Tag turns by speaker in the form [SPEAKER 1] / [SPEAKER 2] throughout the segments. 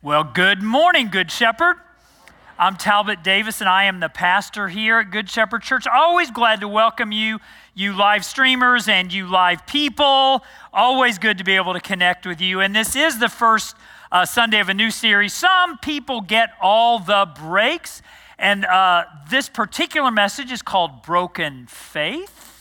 [SPEAKER 1] Well, good morning, Good Shepherd. I'm Talbot Davis, and I am the pastor here at Good Shepherd Church. Always glad to welcome you, you live streamers and you live people. Always good to be able to connect with you. And this is the first uh, Sunday of a new series. Some people get all the breaks, and uh, this particular message is called Broken Faith.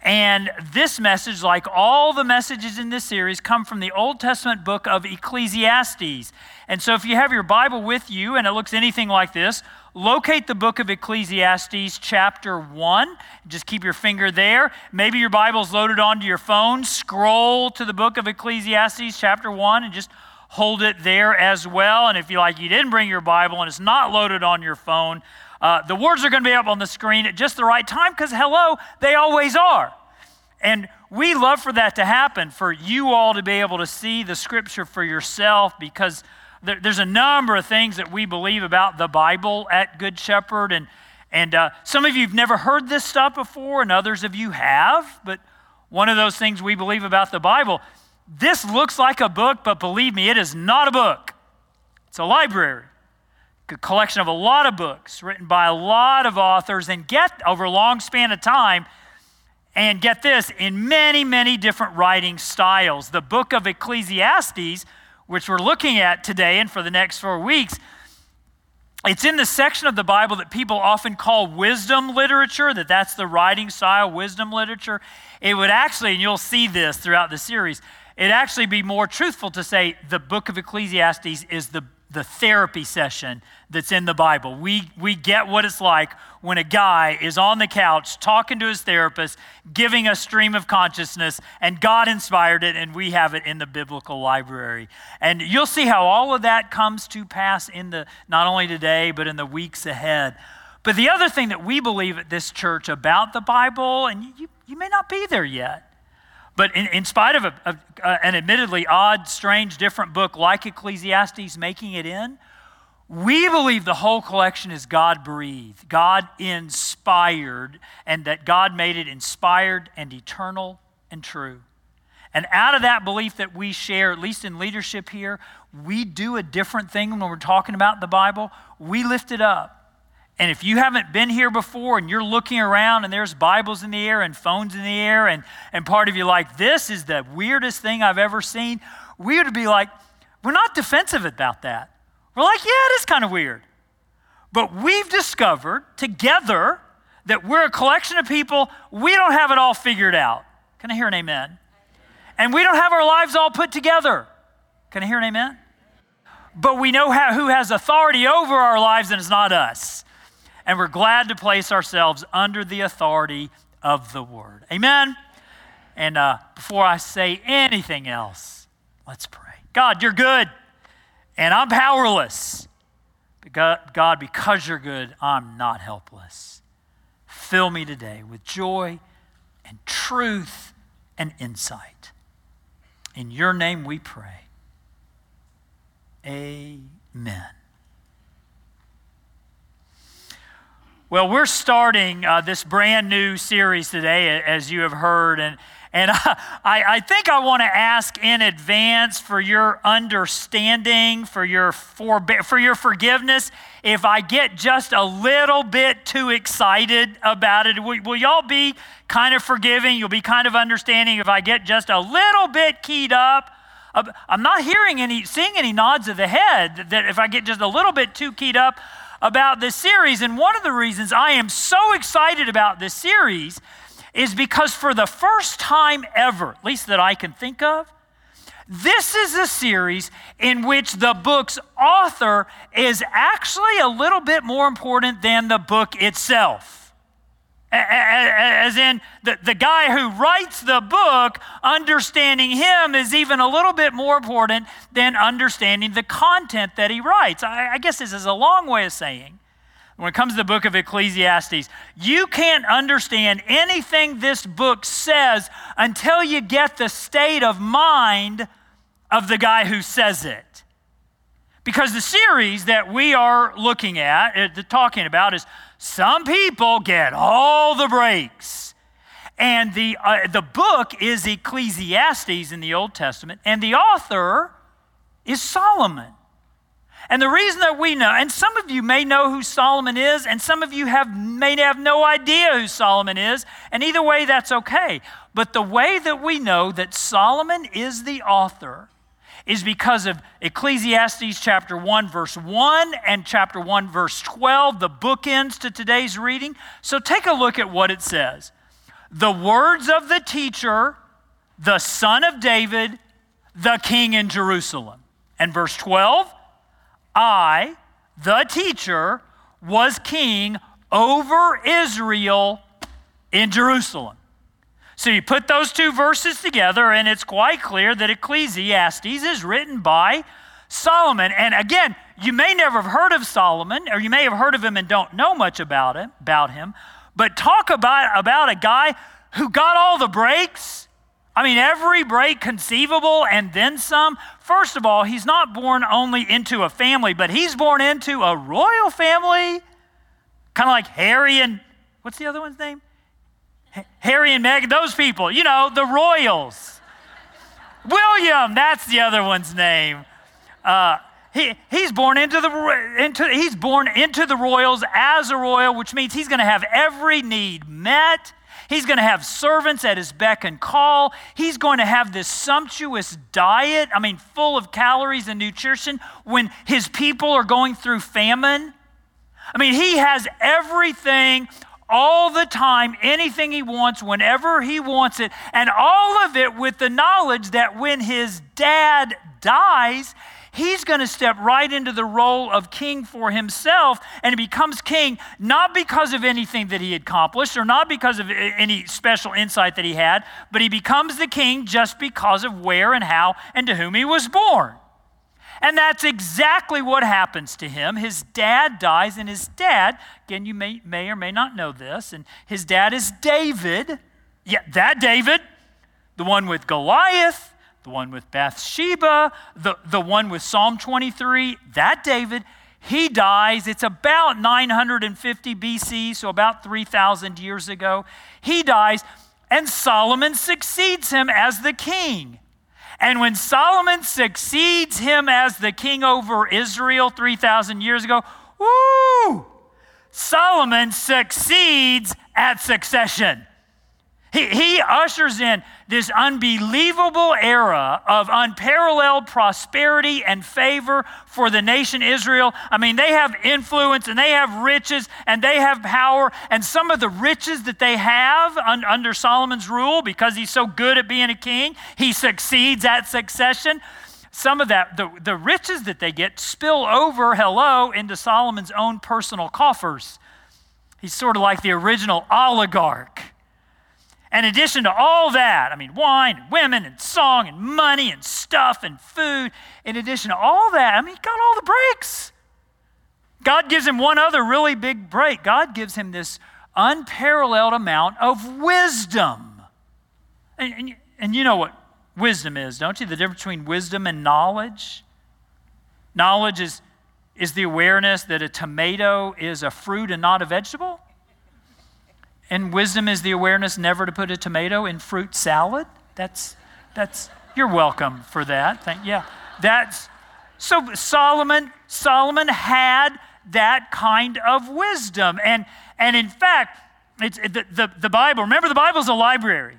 [SPEAKER 1] And this message, like all the messages in this series, come from the Old Testament book of Ecclesiastes. And so if you have your Bible with you and it looks anything like this, locate the book of Ecclesiastes, chapter 1. Just keep your finger there. Maybe your Bible's loaded onto your phone. Scroll to the book of Ecclesiastes, chapter 1, and just hold it there as well. And if you like, you didn't bring your Bible and it's not loaded on your phone, uh, the words are going to be up on the screen at just the right time because, hello, they always are. And we love for that to happen, for you all to be able to see the scripture for yourself because there, there's a number of things that we believe about the Bible at Good Shepherd. And, and uh, some of you have never heard this stuff before, and others of you have. But one of those things we believe about the Bible this looks like a book, but believe me, it is not a book, it's a library collection of a lot of books written by a lot of authors and get over a long span of time and get this in many many different writing styles. The book of ecclesiastes which we're looking at today and for the next four weeks it's in the section of the bible that people often call wisdom literature that that's the writing style wisdom literature. It would actually and you'll see this throughout the series it actually be more truthful to say the book of ecclesiastes is the the therapy session that's in the Bible. We, we get what it's like when a guy is on the couch talking to his therapist, giving a stream of consciousness, and God inspired it, and we have it in the biblical library. And you'll see how all of that comes to pass in the not only today, but in the weeks ahead. But the other thing that we believe at this church about the Bible, and you, you may not be there yet, but in, in spite of a, a, a, an admittedly odd, strange, different book like Ecclesiastes making it in, we believe the whole collection is God breathed, God inspired, and that God made it inspired and eternal and true. And out of that belief that we share, at least in leadership here, we do a different thing when we're talking about the Bible. We lift it up. And if you haven't been here before and you're looking around and there's Bibles in the air and phones in the air, and, and part of you like, this is the weirdest thing I've ever seen, we would be like, we're not defensive about that. We're like, yeah, it is kind of weird. But we've discovered together that we're a collection of people, we don't have it all figured out. Can I hear an amen? And we don't have our lives all put together. Can I hear an amen? But we know how, who has authority over our lives, and it's not us and we're glad to place ourselves under the authority of the Word. Amen? And uh, before I say anything else, let's pray. God, you're good, and I'm powerless. But God, because you're good, I'm not helpless. Fill me today with joy and truth and insight. In your name we pray. Amen. Well, we're starting uh, this brand new series today, as you have heard, and and I, I think I want to ask in advance for your understanding, for your forbe- for your forgiveness. If I get just a little bit too excited about it, will, will y'all be kind of forgiving? You'll be kind of understanding if I get just a little bit keyed up. I'm not hearing any, seeing any nods of the head that if I get just a little bit too keyed up, about this series. And one of the reasons I am so excited about this series is because for the first time ever, at least that I can think of, this is a series in which the book's author is actually a little bit more important than the book itself. As in, the, the guy who writes the book, understanding him is even a little bit more important than understanding the content that he writes. I, I guess this is a long way of saying, when it comes to the book of Ecclesiastes, you can't understand anything this book says until you get the state of mind of the guy who says it. Because the series that we are looking at, uh, talking about, is some people get all the breaks. And the, uh, the book is Ecclesiastes in the Old Testament, and the author is Solomon. And the reason that we know, and some of you may know who Solomon is, and some of you have, may have no idea who Solomon is, and either way, that's okay. But the way that we know that Solomon is the author is because of Ecclesiastes chapter 1, verse 1, and chapter 1, verse 12, the bookends to today's reading. So take a look at what it says. The words of the teacher, the son of David, the king in Jerusalem. And verse 12, I, the teacher, was king over Israel in Jerusalem. So you put those two verses together, and it's quite clear that Ecclesiastes is written by Solomon. And again, you may never have heard of Solomon, or you may have heard of him and don't know much about him, about him. But talk about, about a guy who got all the breaks I mean, every break conceivable and then some. First of all, he's not born only into a family, but he's born into a royal family, kind of like Harry and what's the other one's name? Harry and Meghan, those people, you know, the royals. William, that's the other one's name. Uh, he, he's born into the into he's born into the royals as a royal, which means he's going to have every need met. He's going to have servants at his beck and call. He's going to have this sumptuous diet, I mean, full of calories and nutrition when his people are going through famine. I mean, he has everything all the time, anything he wants, whenever he wants it, and all of it with the knowledge that when his dad dies, he's going to step right into the role of king for himself and he becomes king not because of anything that he accomplished or not because of any special insight that he had, but he becomes the king just because of where and how and to whom he was born. And that's exactly what happens to him. His dad dies, and his dad, again, you may, may or may not know this, and his dad is David. Yeah, that David, the one with Goliath, the one with Bathsheba, the, the one with Psalm 23, that David, he dies. It's about 950 BC, so about 3,000 years ago. He dies, and Solomon succeeds him as the king. And when Solomon succeeds him as the king over Israel 3,000 years ago, woo! Solomon succeeds at succession. He, he ushers in this unbelievable era of unparalleled prosperity and favor for the nation Israel. I mean, they have influence and they have riches and they have power. And some of the riches that they have un, under Solomon's rule, because he's so good at being a king, he succeeds at succession. Some of that, the, the riches that they get spill over, hello, into Solomon's own personal coffers. He's sort of like the original oligarch. In addition to all that, I mean, wine and women and song and money and stuff and food, in addition to all that, I mean, he got all the breaks. God gives him one other really big break. God gives him this unparalleled amount of wisdom. And, and, and you know what wisdom is, don't you? The difference between wisdom and knowledge. Knowledge is, is the awareness that a tomato is a fruit and not a vegetable. And wisdom is the awareness never to put a tomato in fruit salad. That's, that's, you're welcome for that. Thank, yeah. That's, so Solomon, Solomon had that kind of wisdom. And, and in fact, it's, the, the, the Bible, remember the Bible is a library.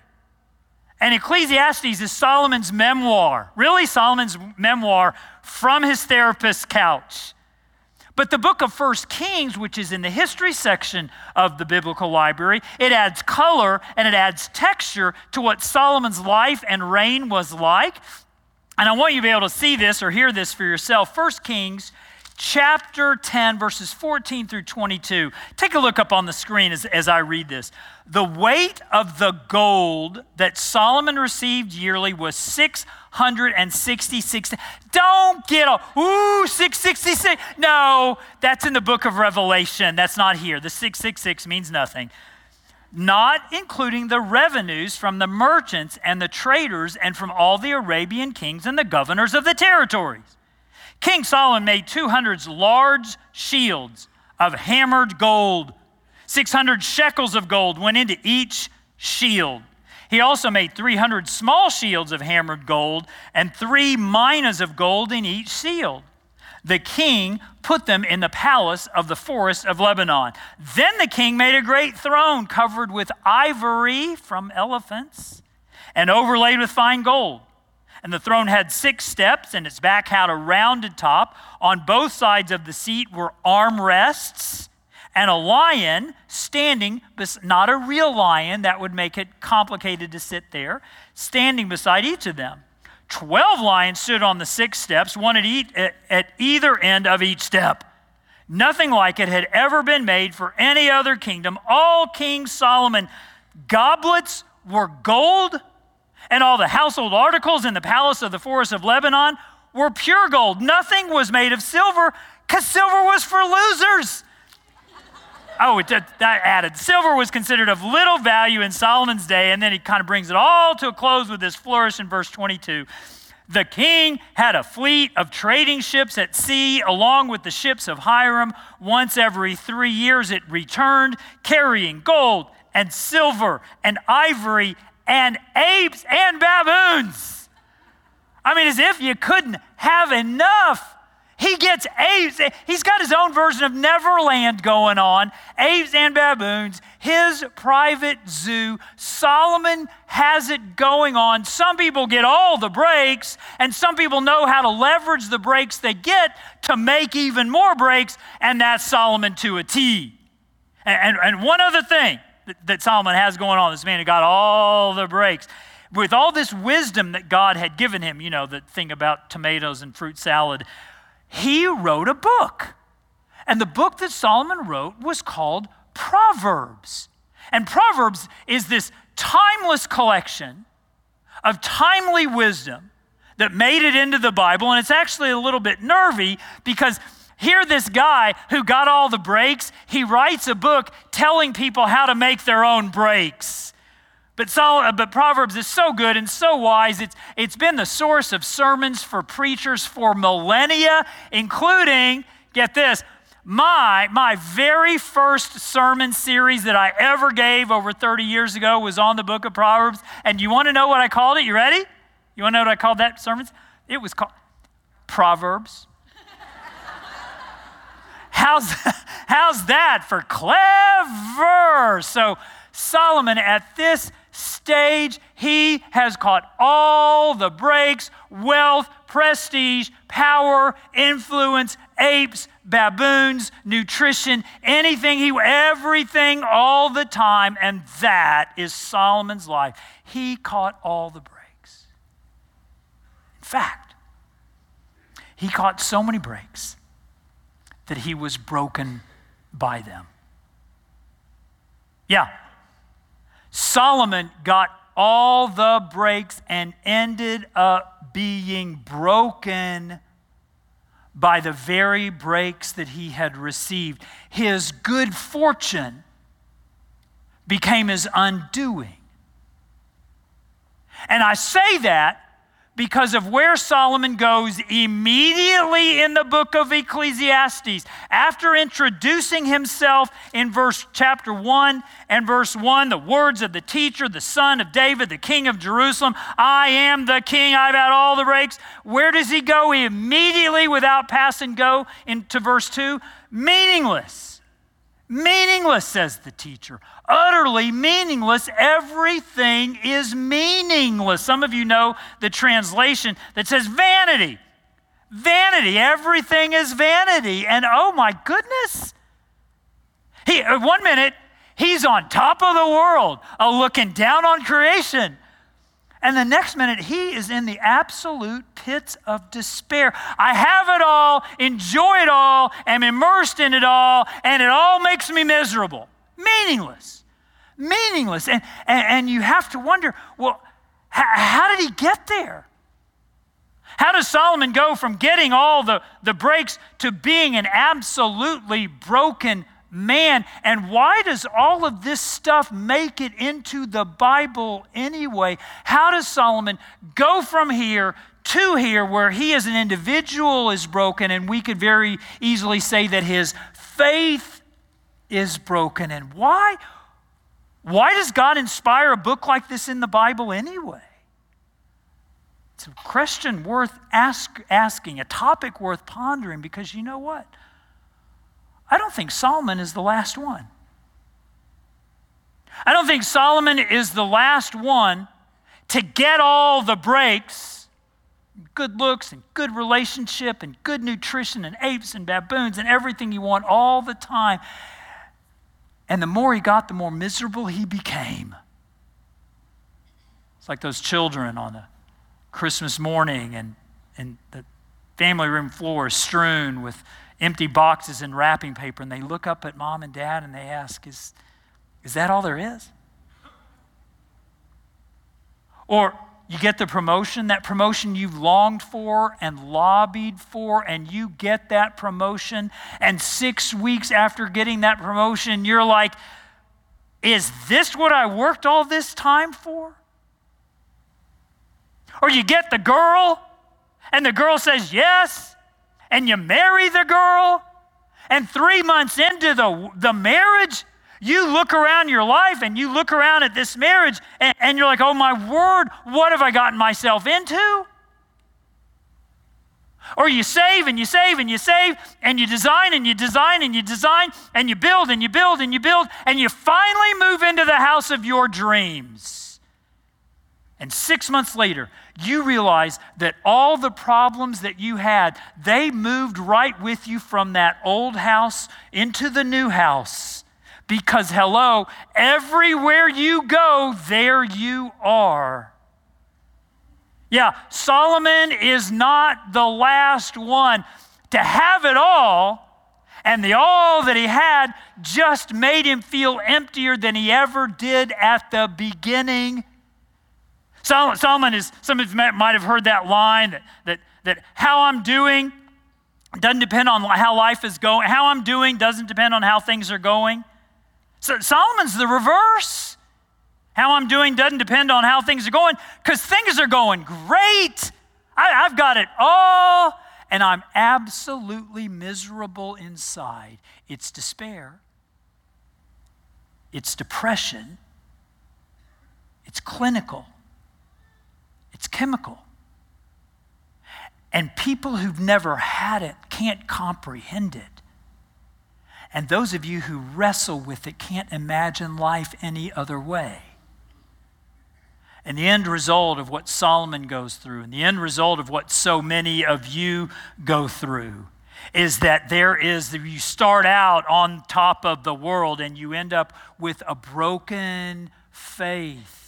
[SPEAKER 1] And Ecclesiastes is Solomon's memoir, really Solomon's memoir from his therapist's couch. But the book of First Kings, which is in the history section of the biblical library, it adds color and it adds texture to what Solomon's life and reign was like. And I want you to be able to see this or hear this for yourself. First Kings chapter 10, verses 14 through 22. Take a look up on the screen as, as I read this. The weight of the gold that Solomon received yearly was 666. Don't get a, ooh, 666. No, that's in the book of Revelation. That's not here. The 666 means nothing. Not including the revenues from the merchants and the traders and from all the Arabian kings and the governors of the territories. King Solomon made 200 large shields of hammered gold. 600 shekels of gold went into each shield. He also made 300 small shields of hammered gold and three minas of gold in each shield. the king put them in the palace of the forest of Lebanon. Then the king made a great throne covered with ivory from elephants and overlaid with fine gold. And the throne had six steps, and its back had a rounded top. On both sides of the seat were armrests, and a lion standing, not a real lion, that would make it complicated to sit there, standing beside each of them. Twelve lions stood on the six steps, one at, each, at either end of each step. Nothing like it had ever been made for any other kingdom. All King Solomon goblets were gold, and all the household articles in the palace of the forest of Lebanon were pure gold. Nothing was made of silver because silver was for losers. Oh, that, that added. Silver was considered of little value in Solomon's day, and then he kind of brings it all to a close with this flourish in verse 22. The king had a fleet of trading ships at sea, along with the ships of Hiram. Once every three years, it returned, carrying gold and silver and ivory and apes and baboons. I mean, as if you couldn't have enough. He gets apes. He's got his own version of Neverland going on. Apes and baboons, his private zoo. Solomon has it going on. Some people get all the breaks, and some people know how to leverage the breaks they get to make even more breaks, and that's Solomon to a T. And, and, and one other thing that, Solomon has going on this man who got all the breaks with all this wisdom that God had given him, you know, the thing about tomatoes and fruit salad, he wrote a book. And the book that Solomon wrote was called Proverbs. And Proverbs is this timeless collection of timely wisdom that made it into the Bible. And it's actually a little bit nervy because here, this guy who got all the breaks, he writes a book telling people how to make their own breaks. But, Sol- uh, but Proverbs is so good and so wise. It's, it's been the source of sermons for preachers for millennia, including, get this, my, my very first sermon series that I ever gave over 30 years ago was on the book of Proverbs. And you want to know what I called it? You ready? You want to know what I called that sermon? It was called Proverbs. How's, how's that for clever? So, Solomon, at this stage, he has caught all the breaks wealth, prestige, power, influence, apes, baboons, nutrition, anything, he, everything all the time. And that is Solomon's life. He caught all the breaks. In fact, he caught so many breaks that he was broken by them. Yeah, Solomon got all the breaks and ended up being broken by the very breaks that he had received. His good fortune became his undoing. And I say that because of where Solomon goes immediately in the book of Ecclesiastes. After introducing himself in verse chapter 1 and verse 1, the words of the teacher, the son of David, the king of Jerusalem, I am the king, I've had all the breaks. Where does he go? He immediately, without passing go into verse 2, meaningless Meaningless, says the teacher. Utterly meaningless. Everything is meaningless. Some of you know the translation that says vanity. Vanity. Everything is vanity. And oh my goodness. He, uh, one minute, he's on top of the world, looking down on creation. And the next minute, he is in the absolute pits of despair. I have it all, enjoy it all, am immersed in it all, and it all makes me miserable. Meaningless. Meaningless. And, and, and you have to wonder well, h- how did he get there? How does Solomon go from getting all the, the breaks to being an absolutely broken man. And why does all of this stuff make it into the Bible anyway? How does Solomon go from here to here where he as an individual is broken, and we could very easily say that his faith is broken? And why? Why does God inspire a book like this in the Bible anyway? It's a question worth ask, asking, a topic worth pondering, because you know what? I don't think Solomon is the last one. I don't think Solomon is the last one to get all the breaks good looks and good relationship and good nutrition and apes and baboons and everything you want all the time. And the more he got, the more miserable he became. It's like those children on a Christmas morning and, and the family room floor is strewn with empty boxes and wrapping paper, and they look up at mom and dad and they ask, Is, is that all there is? Or you get the promotion, that promotion you've longed for and lobbied for, and you get that promotion. And six weeks after getting that promotion, you're like, is this what I worked all this time for? Or you get the girl, and the girl says yes, and you marry the girl, and three months into the, the marriage, you look around your life and you look around at this marriage, and, and you're like, oh my word, what have I gotten myself into? Or you save and you save and you save and you design and you design and you design and you build and you build and you build and you finally move into the house of your dreams. And six months later, you realize that all the problems that you had, they moved right with you from that old house into the new house. Because, hello, everywhere you go, there you are. Yeah, Solomon is not the last one to have it all, and the all that he had just made him feel emptier than he ever did at the beginning Solomon is, some of you might have heard that line that, that, that how I'm doing doesn't depend on how life is going. How I'm doing doesn't depend on how things are going. So Solomon's the reverse. How I'm doing doesn't depend on how things are going because things are going great. I, I've got it all, and I'm absolutely miserable inside. It's despair, it's depression, it's clinical. Chemical. And people who've never had it can't comprehend it. And those of you who wrestle with it can't imagine life any other way. And the end result of what Solomon goes through, and the end result of what so many of you go through, is that there is, you start out on top of the world and you end up with a broken faith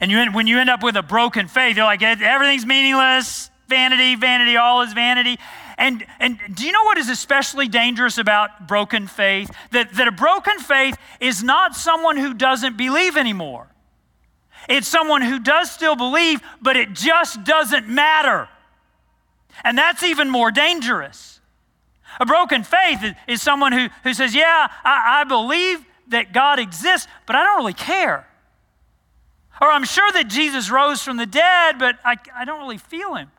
[SPEAKER 1] and you, when you end up with a broken faith, you're like, everything's meaningless, vanity, vanity, all is vanity. And, and do you know what is especially dangerous about broken faith? That, that a broken faith is not someone who doesn't believe anymore. It's someone who does still believe, but it just doesn't matter. And that's even more dangerous. A broken faith is someone who, who says, Yeah, I, I believe that God exists, but I don't really care. Or I'm sure that Jesus rose from the dead, but I, I don't really feel him.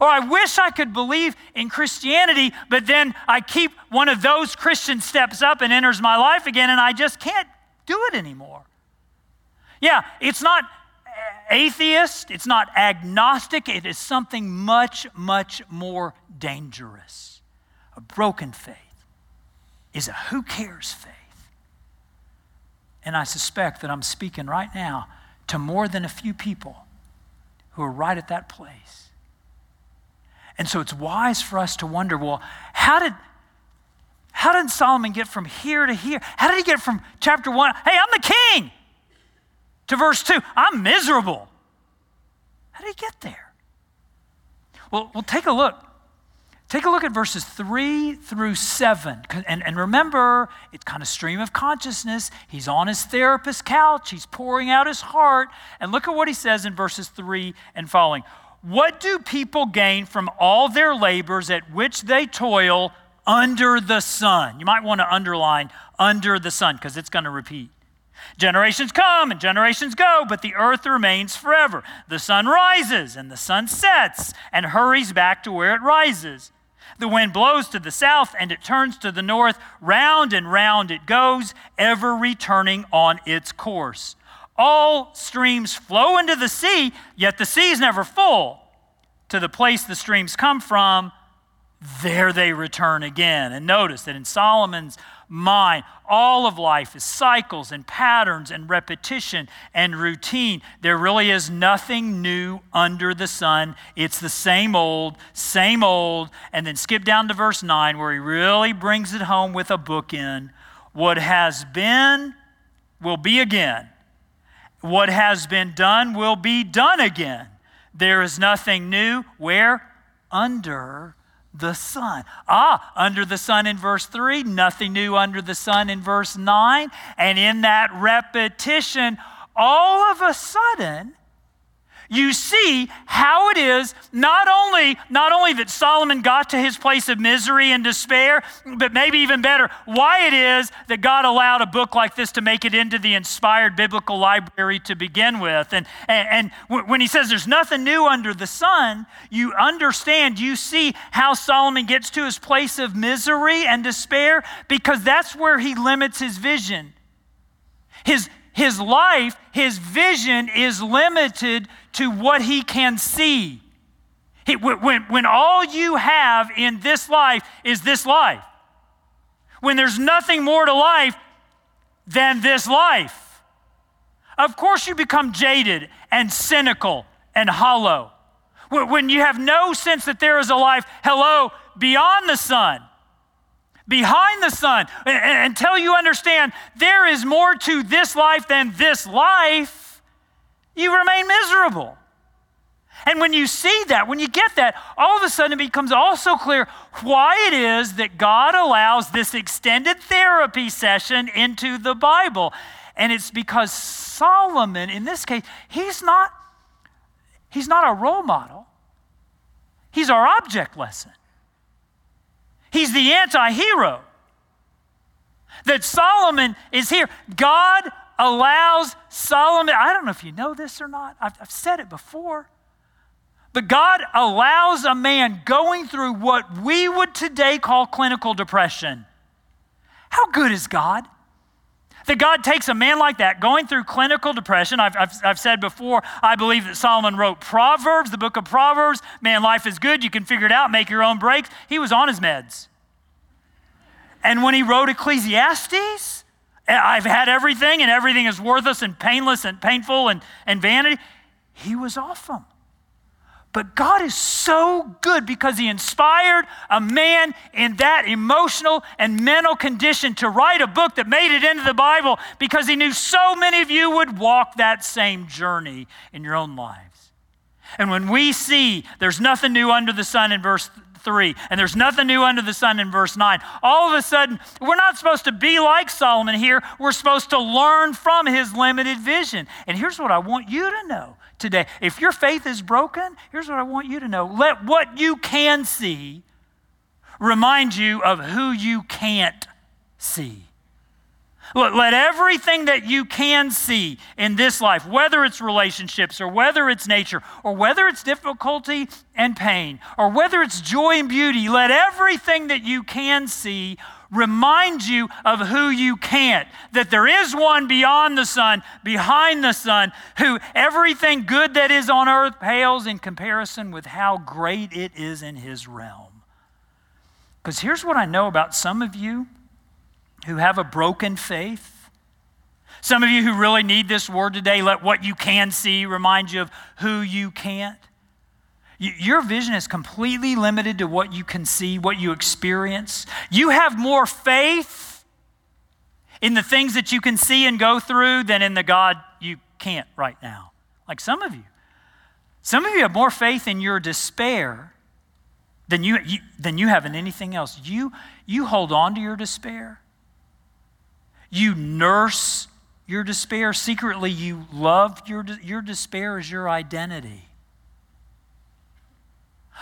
[SPEAKER 1] Or I wish I could believe in Christianity, but then I keep one of those Christian steps up and enters my life again, and I just can't do it anymore. Yeah, it's not atheist, it's not agnostic, it is something much, much more dangerous. A broken faith is a who cares faith. And I suspect that I'm speaking right now to more than a few people who are right at that place. And so it's wise for us to wonder well, how did, how did Solomon get from here to here? How did he get from chapter one, hey, I'm the king, to verse two, I'm miserable? How did he get there? Well, we'll take a look Take a look at verses 3 through 7. And, and remember, it's kind of stream of consciousness. He's on his therapist's couch, he's pouring out his heart. And look at what he says in verses 3 and following. What do people gain from all their labors at which they toil under the sun? You might want to underline under the sun because it's going to repeat. Generations come and generations go, but the earth remains forever. The sun rises and the sun sets and hurries back to where it rises. The wind blows to the south and it turns to the north. Round and round it goes, ever returning on its course. All streams flow into the sea, yet the sea is never full. To the place the streams come from, there they return again. And notice that in Solomon's mind, all of life is cycles and patterns and repetition and routine. There really is nothing new under the sun. It's the same old, same old. And then skip down to verse 9 where he really brings it home with a bookend. What has been will be again. What has been done will be done again. There is nothing new. Where? Under the sun. Ah, under the sun in verse 3, nothing new under the sun in verse 9. And in that repetition, all of a sudden, you see how it is not only, not only that Solomon got to his place of misery and despair, but maybe even better, why it is that God allowed a book like this to make it into the inspired biblical library to begin with. And, and, and when he says there's nothing new under the sun, you understand, you see how Solomon gets to his place of misery and despair because that's where he limits his vision. His, his life, his vision is limited to what he can see. He, when, when all you have in this life is this life, when there's nothing more to life than this life, of course you become jaded and cynical and hollow. When you have no sense that there is a life, hello, beyond the sun, behind the sun, until you understand there is more to this life than this life you remain miserable. And when you see that, when you get that, all of a sudden it becomes also clear why it is that God allows this extended therapy session into the Bible. And it's because Solomon, in this case, he's not, he's not a role model. He's our object lesson. He's the anti hero. That Solomon is here. God allows Solomon, I don't know if you know this or not, I've, I've said it before, but God allows a man going through what we would today call clinical depression. How good is God? That God takes a man like that going through clinical depression. I've, I've, I've, said before, I believe that Solomon wrote Proverbs, the book of Proverbs. Man, life is good. You can figure it out, make your own breaks. He was on his meds. And when he wrote Ecclesiastes, eh, I've had everything and everything is worthless and painless and painful and, and vanity. He was off them. But God is so good because He inspired a man in that emotional and mental condition to write a book that made it into the Bible because He knew so many of you would walk that same journey in your own lives. And when we see there's nothing new under the sun in verse 3. And there's nothing new under the sun in verse 9. All of a sudden, we're not supposed to be like Solomon here. We're supposed to learn from his limited vision. And here's what I want you to know today. If your faith is broken, here's what I want you to know. Let what you can see remind you of who you can't see. Let, let everything that you can see in this life, whether it's relationships or whether it's nature or whether it's difficulty and pain or whether it's joy and beauty, let everything that you can see remind you of who you can't. That there is one beyond the sun, behind the sun, who everything good that is on earth pales in comparison with how great it is in his realm. Because here's what I know about some of you who have a broken faith. Some of you who really need this word today, let what you can see remind you of who you can't. Your vision is completely limited to what you can see, what you experience. You have more faith in the things that you can see and go through than in the God you can't right now. Like some of you. Some of you have more faith in your despair than you, you, than you have in anything else. You, you hold on to your despair. You nurse your despair. Secretly, you love your, your despair as your identity.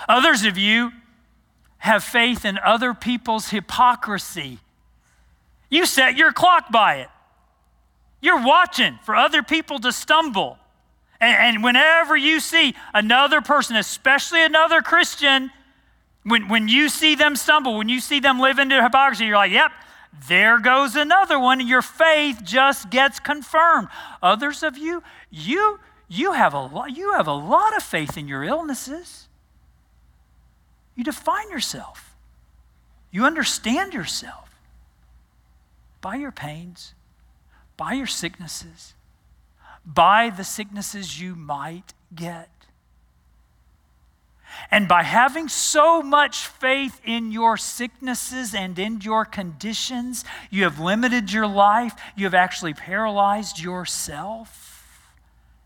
[SPEAKER 1] Others of you have faith in other people's hypocrisy. You set your clock by it. You're watching for other people to stumble. And, and, whenever you see another person, especially another Christian, when, when you see them stumble, when you see them live into hypocrisy, you're like, yep, there goes another one. Your faith just gets confirmed. Others of you, you, you, have a lot, you have a lot of faith in your illnesses. You define yourself, you understand yourself by your pains, by your sicknesses, by the sicknesses you might get. And by having so much faith in your sicknesses and in your conditions, you have limited your life. You have actually paralyzed yourself.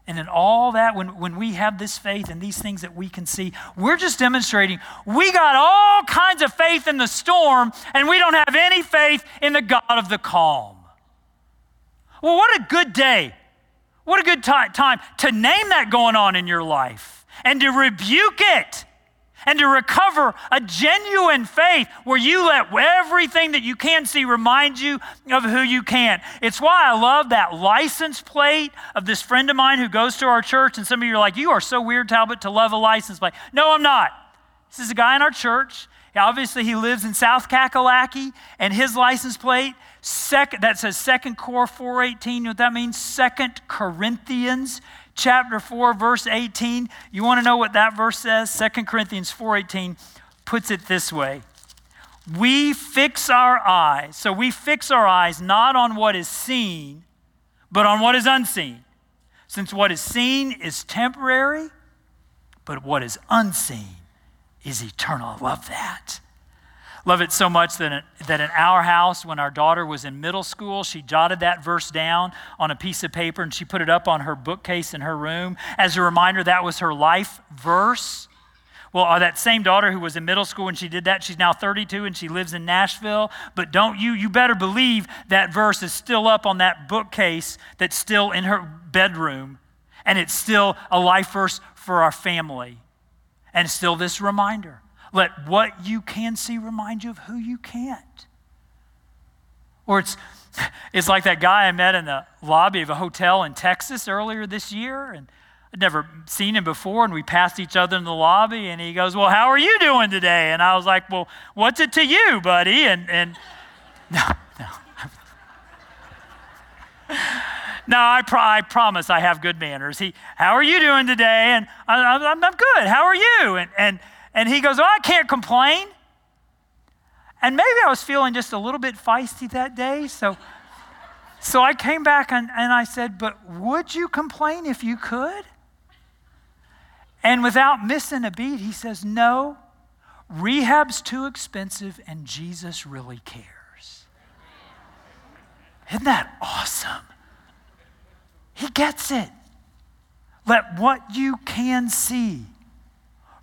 [SPEAKER 1] And in all that, when, when we have this faith and these things that we can see, we're just demonstrating we got all kinds of faith in the storm, and we don't have any faith in the God of the calm. Well, what a good day. What a good time, time to name that going on in your life and to rebuke it and to recover a genuine faith where you let everything that you can see remind you of who you can't. It's why I love that license plate of this friend of mine who goes to our church. And some of you are like, You are so weird, Talbot, to love a license plate. No, I'm not. This is a guy in our church. Obviously, he lives in South Kakalaki, and his license plate that says Second Cor 418. You know what that means? Second Corinthians chapter 4 verse 18 you want to know what that verse says? 2 corinthians 4.18 puts it this way. We fix our eyes so we fix our eyes not on what is seen but on what is unseen. Since what is seen is temporary but what is unseen is eternal. I love that Love it so much that that in our house, when our daughter was in middle school, she jotted that verse down on a piece of paper and she put it up on her bookcase in her room. As a reminder, that was her life verse. Well, uh, that same daughter who was in middle school when she did that, she's now 32 and she lives in Nashville. But don't you, you better believe that verse is still up on that bookcase that's still in her bedroom. And it's still a life verse for our family. And still this reminder let what you can see remind you of who you can't. Or it's, it's like that guy I met in the lobby of a hotel in Texas earlier this year, and I'd never seen him before, and we passed each other in the lobby, and he goes, Well, how are you doing today? And I was like, Well, what's it to you, buddy? And, and no, no. no, I, pro- I promise I have good manners. He, how are you doing today? And I, am good. How are you? And, and and he goes, Oh, I can't complain. And maybe I was feeling just a little bit feisty that day. So, so I came back and, and I said, But would you complain if you could? And without missing a beat, he says, No, rehab's too expensive and Jesus really cares. Isn't that awesome? He gets it. Let what you can see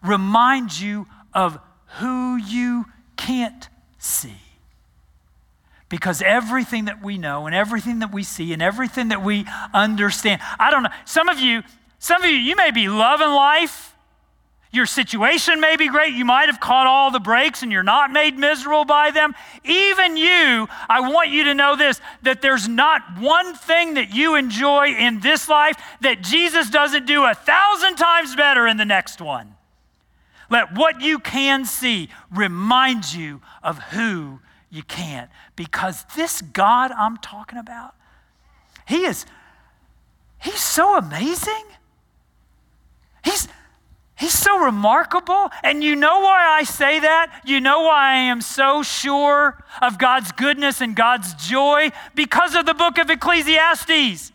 [SPEAKER 1] remind you of who you can't see. Because everything that we know and everything that we see and everything that we understand, I don't know. Some of you, some of you, you may be loving life. Your situation may be great. You might have caught all the breaks and you're not made miserable by them. Even you, I want you to know this that there's not one thing that you enjoy in this life that Jesus doesn't do a thousand times better in the next one. Let what you can see remind you of who you can't. Because this God I'm talking about, He is, He's so amazing. He's, He's so remarkable. And you know why I say that? You know why I am so sure of God's goodness and God's joy? Because of the book of Ecclesiastes.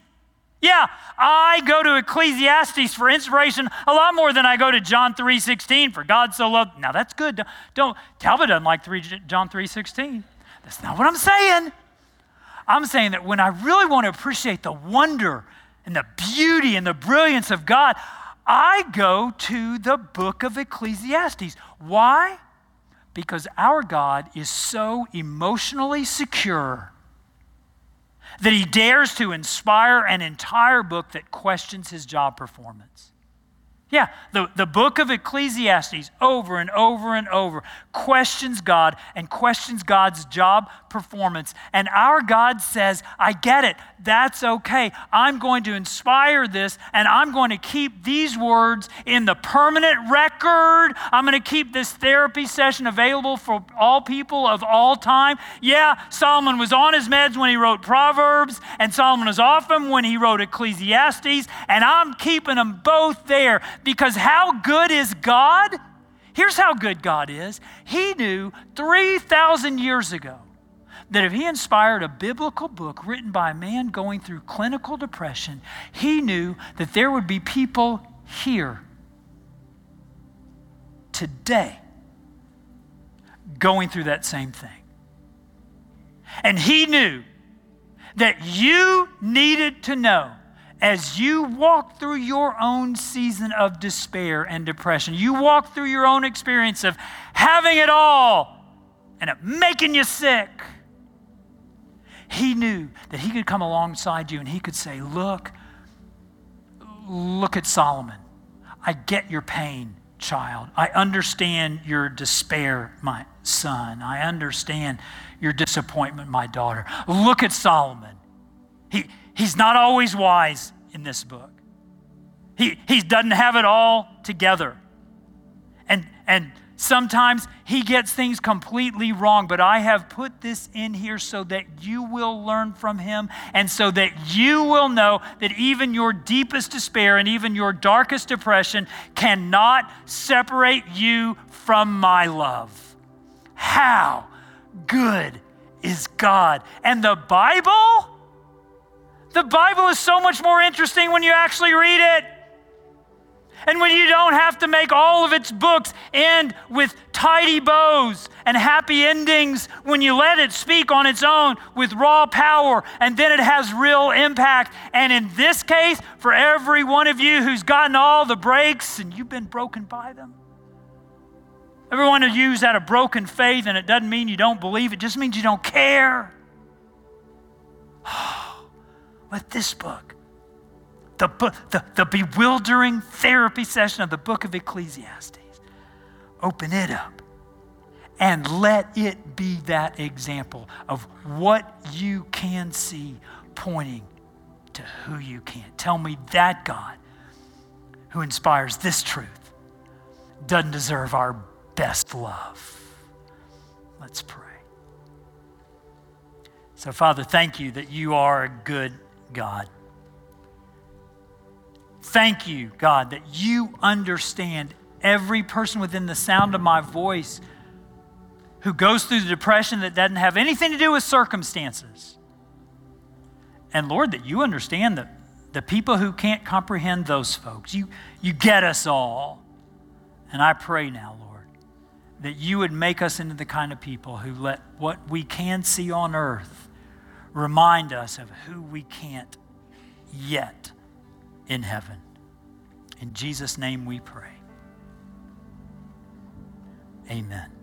[SPEAKER 1] Yeah, I go to Ecclesiastes for inspiration a lot more than I go to John 3:16 for God so loved. Now that's good. Don't Talbot doesn't like 3, John 3:16. That's not what I'm saying. I'm saying that when I really want to appreciate the wonder and the beauty and the brilliance of God, I go to the book of Ecclesiastes. Why? Because our God is so emotionally secure that he dares to inspire an entire book that questions his job performance. Yeah, the, the book of Ecclesiastes over and over and over questions God and questions God's job performance. And our God says, I get it. That's okay. I'm going to inspire this and I'm going to keep these words in the permanent record. I'm going to keep this therapy session available for all people of all time. Yeah, Solomon was on his meds when he wrote Proverbs, and Solomon was off them when he wrote Ecclesiastes, and I'm keeping them both there because how good is God? Here's how good God is. He knew 3,000 years ago that if he inspired a biblical book written by a man going through clinical depression, he knew that there would be people here today going through that same thing. And he knew that you needed to know as you walk through your own season of despair and depression, you walk through your own experience of having it all and it making you sick. He knew that he could come alongside you and he could say, Look, look at Solomon. I get your pain, child. I understand your despair, my son. I understand your disappointment, my daughter. Look at Solomon. He, He's not always wise in this book. He, he doesn't have it all together. And, and sometimes he gets things completely wrong, but I have put this in here so that you will learn from him and so that you will know that even your deepest despair and even your darkest depression cannot separate you from my love. How good is God? And the Bible? The Bible is so much more interesting when you actually read it. And when you don't have to make all of its books end with tidy bows and happy endings, when you let it speak on its own with raw power, and then it has real impact. And in this case, for every one of you who's gotten all the breaks and you've been broken by them, everyone of you who's had a broken faith, and it doesn't mean you don't believe, it just means you don't care. Oh. With this book. The, the, the bewildering therapy session of the book of Ecclesiastes. Open it up and let it be that example of what you can see pointing to who you can't. Tell me that God who inspires this truth doesn't deserve our best love. Let's pray. So, Father, thank you that you are a good God. Thank you, God, that you understand every person within the sound of my voice who goes through the depression that doesn't have anything to do with circumstances. And Lord, that you understand that the people who can't comprehend those folks, you, you get us all. And I pray now, Lord, that you would make us into the kind of people who let what we can see on earth remind us of who we can't yet in heaven. In Jesus' name we pray. Amen.